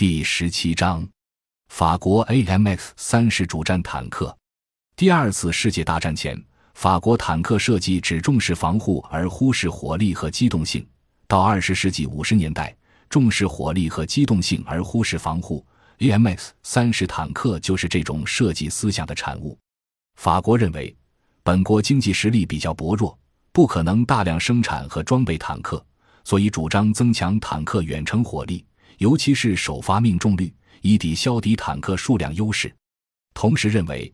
第十七章，法国 AMX 三十主战坦克。第二次世界大战前，法国坦克设计只重视防护而忽视火力和机动性。到二十世纪五十年代，重视火力和机动性而忽视防护。AMX 三十坦克就是这种设计思想的产物。法国认为，本国经济实力比较薄弱，不可能大量生产和装备坦克，所以主张增强坦克远程火力。尤其是首发命中率，以抵消敌坦克数量优势。同时认为，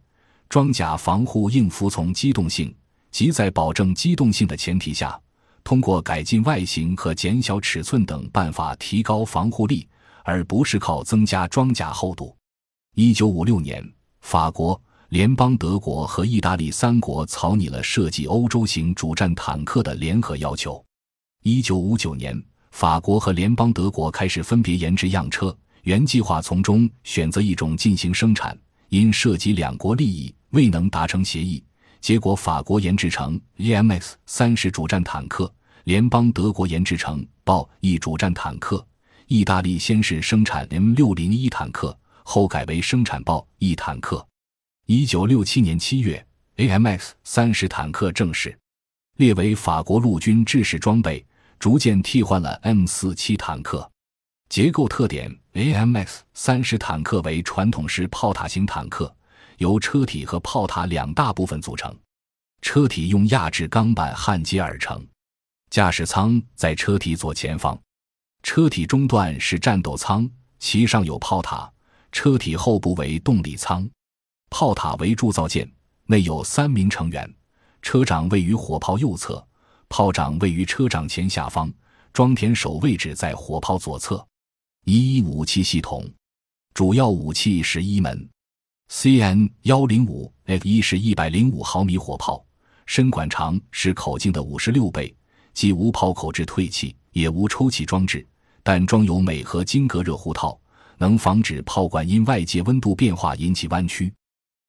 装甲防护应服从机动性，即在保证机动性的前提下，通过改进外形和减小尺寸等办法提高防护力，而不是靠增加装甲厚度。一九五六年，法国、联邦德国和意大利三国草拟了设计欧洲型主战坦克的联合要求。一九五九年。法国和联邦德国开始分别研制样车，原计划从中选择一种进行生产，因涉及两国利益，未能达成协议。结果，法国研制成 AMX 三十主战坦克，联邦德国研制成豹一主战坦克。意大利先是生产 M 六零一坦克，后改为生产豹一坦克。一九六七年七月，AMX 三十坦克正式列为法国陆军制式装备。逐渐替换了 M 四七坦克，结构特点：AMX 三十坦克为传统式炮塔型坦克，由车体和炮塔两大部分组成。车体用压制钢板焊接而成，驾驶舱在车体左前方，车体中段是战斗舱，其上有炮塔，车体后部为动力舱，炮塔为铸造件，内有三名成员，车长位于火炮右侧。炮长位于车长前下方，装填手位置在火炮左侧。一一武器系统，主要武器是一门。CN 幺零五 F 一是一百零五毫米火炮，身管长是口径的五十六倍，既无炮口置退气，也无抽气装置，但装有镁合金隔热护套，能防止炮管因外界温度变化引起弯曲。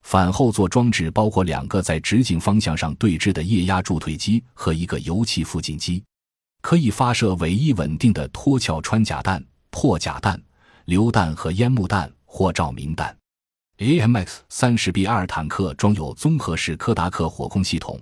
反后座装置包括两个在直径方向上对置的液压助推机和一个油气附近机，可以发射尾翼稳定的脱壳穿甲弹、破甲弹、榴弹和烟幕弹或照明弹。AMX 三十 B 二坦克装有综合式柯达克火控系统，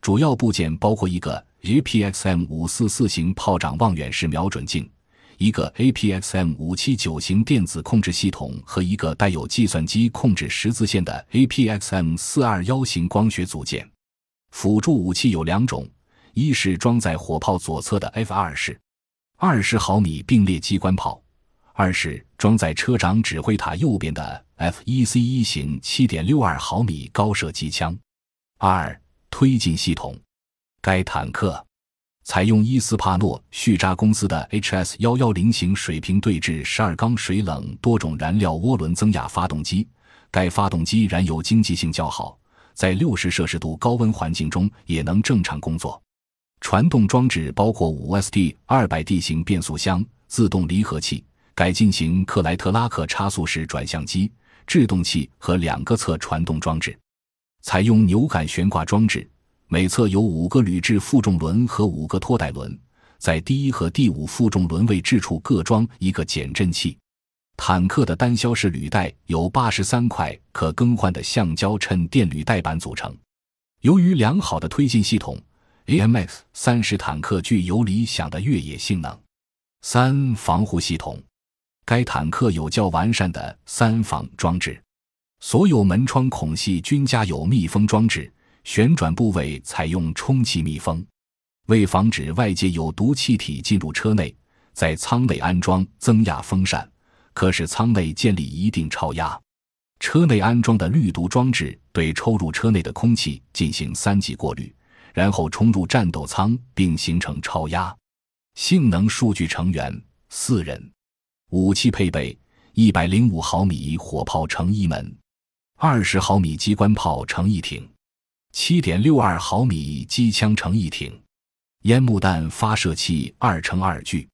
主要部件包括一个 APXM 五四四型炮长望远式瞄准镜。一个 APXM 五七九型电子控制系统和一个带有计算机控制十字线的 APXM 四二幺型光学组件。辅助武器有两种，一是装在火炮左侧的 F 二式二十毫米并列机关炮，二是装在车长指挥塔右边的 F 一 C 一型七点六二毫米高射机枪。二推进系统，该坦克。采用伊斯帕诺蓄扎公司的 HS 幺幺零型水平对置十二缸水冷多种燃料涡轮增压发动机，该发动机燃油经济性较好，在六十摄氏度高温环境中也能正常工作。传动装置包括五 SD 二百 D 型变速箱、自动离合器、改进型克莱特拉克差速式转向机、制动器和两个侧传动装置，采用扭杆悬挂装置。每侧有五个铝制负重轮和五个拖带轮，在第一和第五负重轮位置处各装一个减震器。坦克的单销式履带由八十三块可更换的橡胶衬垫履带板组成。由于良好的推进系统，AMX 三十坦克具有理想的越野性能。三防护系统，该坦克有较完善的三防装置，所有门窗孔隙均加有密封装置。旋转部位采用充气密封，为防止外界有毒气体进入车内，在舱内安装增压风扇，可使舱内建立一定超压。车内安装的滤毒装置对抽入车内的空气进行三级过滤，然后冲入战斗舱并形成超压。性能数据成员四人，武器配备：一百零五毫米火炮乘一门，二十毫米机关炮乘一挺。七点六二毫米机枪乘一挺，烟幕弹发射器二乘二具，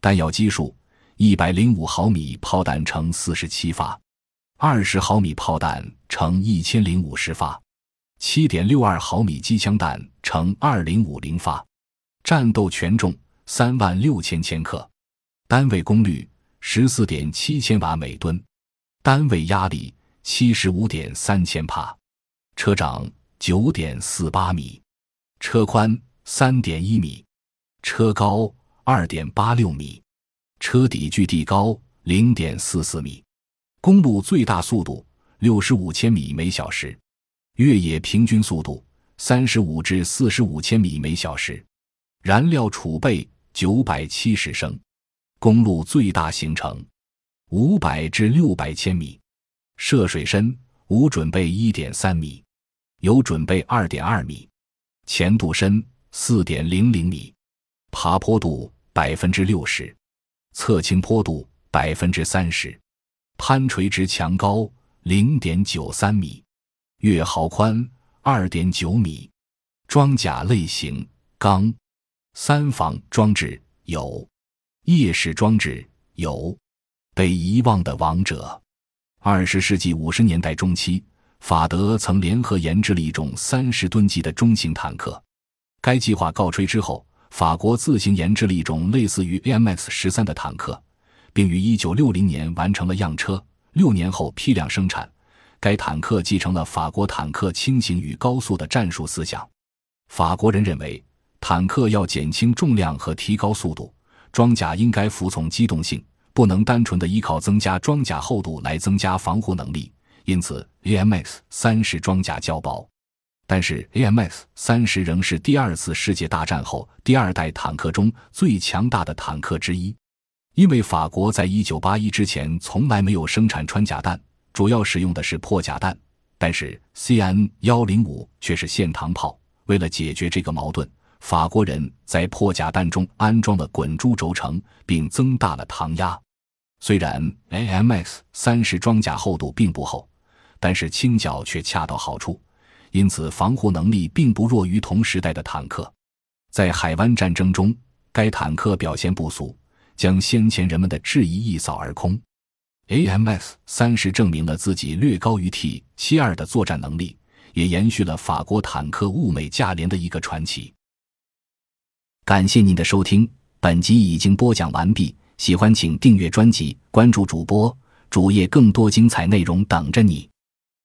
弹药基数一百零五毫米炮弹乘四十七发，二十毫米炮弹乘一千零五十发，七点六二毫米机枪弹乘二零五零发，战斗权重三万六千千克，单位功率十四点七千瓦每吨，单位压力七十五点三千帕，车长九点四八米，车宽三点一米，车高二点八六米，车底距地高零点四四米，公路最大速度六十五千米每小时，越野平均速度三十五至四十五千米每小时，燃料储备九百七十升。公路最大行程五百至六百千米，涉水深无准备一点三米，有准备二点二米，前度深四点零零米，爬坡度百分之六十，侧倾坡度百分之三十，攀垂直墙高零点九三米，月壕宽二点九米，装甲类型钢，三防装置有。夜视装置有被遗忘的王者。二十世纪五十年代中期，法德曾联合研制了一种三十吨级的中型坦克。该计划告吹之后，法国自行研制了一种类似于 AMX 十三的坦克，并于一九六零年完成了样车。六年后批量生产。该坦克继承了法国坦克轻型与高速的战术思想。法国人认为，坦克要减轻重量和提高速度。装甲应该服从机动性，不能单纯的依靠增加装甲厚度来增加防护能力。因此，AMX 三十装甲较薄，但是 AMX 三十仍是第二次世界大战后第二代坦克中最强大的坦克之一。因为法国在一九八一之前从来没有生产穿甲弹，主要使用的是破甲弹，但是 CN 幺零五却是线膛炮。为了解决这个矛盾。法国人在破甲弹中安装了滚珠轴承，并增大了膛压。虽然 AMX 三十装甲厚度并不厚，但是轻脚却恰到好处，因此防护能力并不弱于同时代的坦克。在海湾战争中，该坦克表现不俗，将先前人们的质疑一扫而空。AMS 三十证明了自己略高于 T 七二的作战能力，也延续了法国坦克物美价廉的一个传奇。感谢您的收听，本集已经播讲完毕。喜欢请订阅专辑，关注主播主页，更多精彩内容等着你。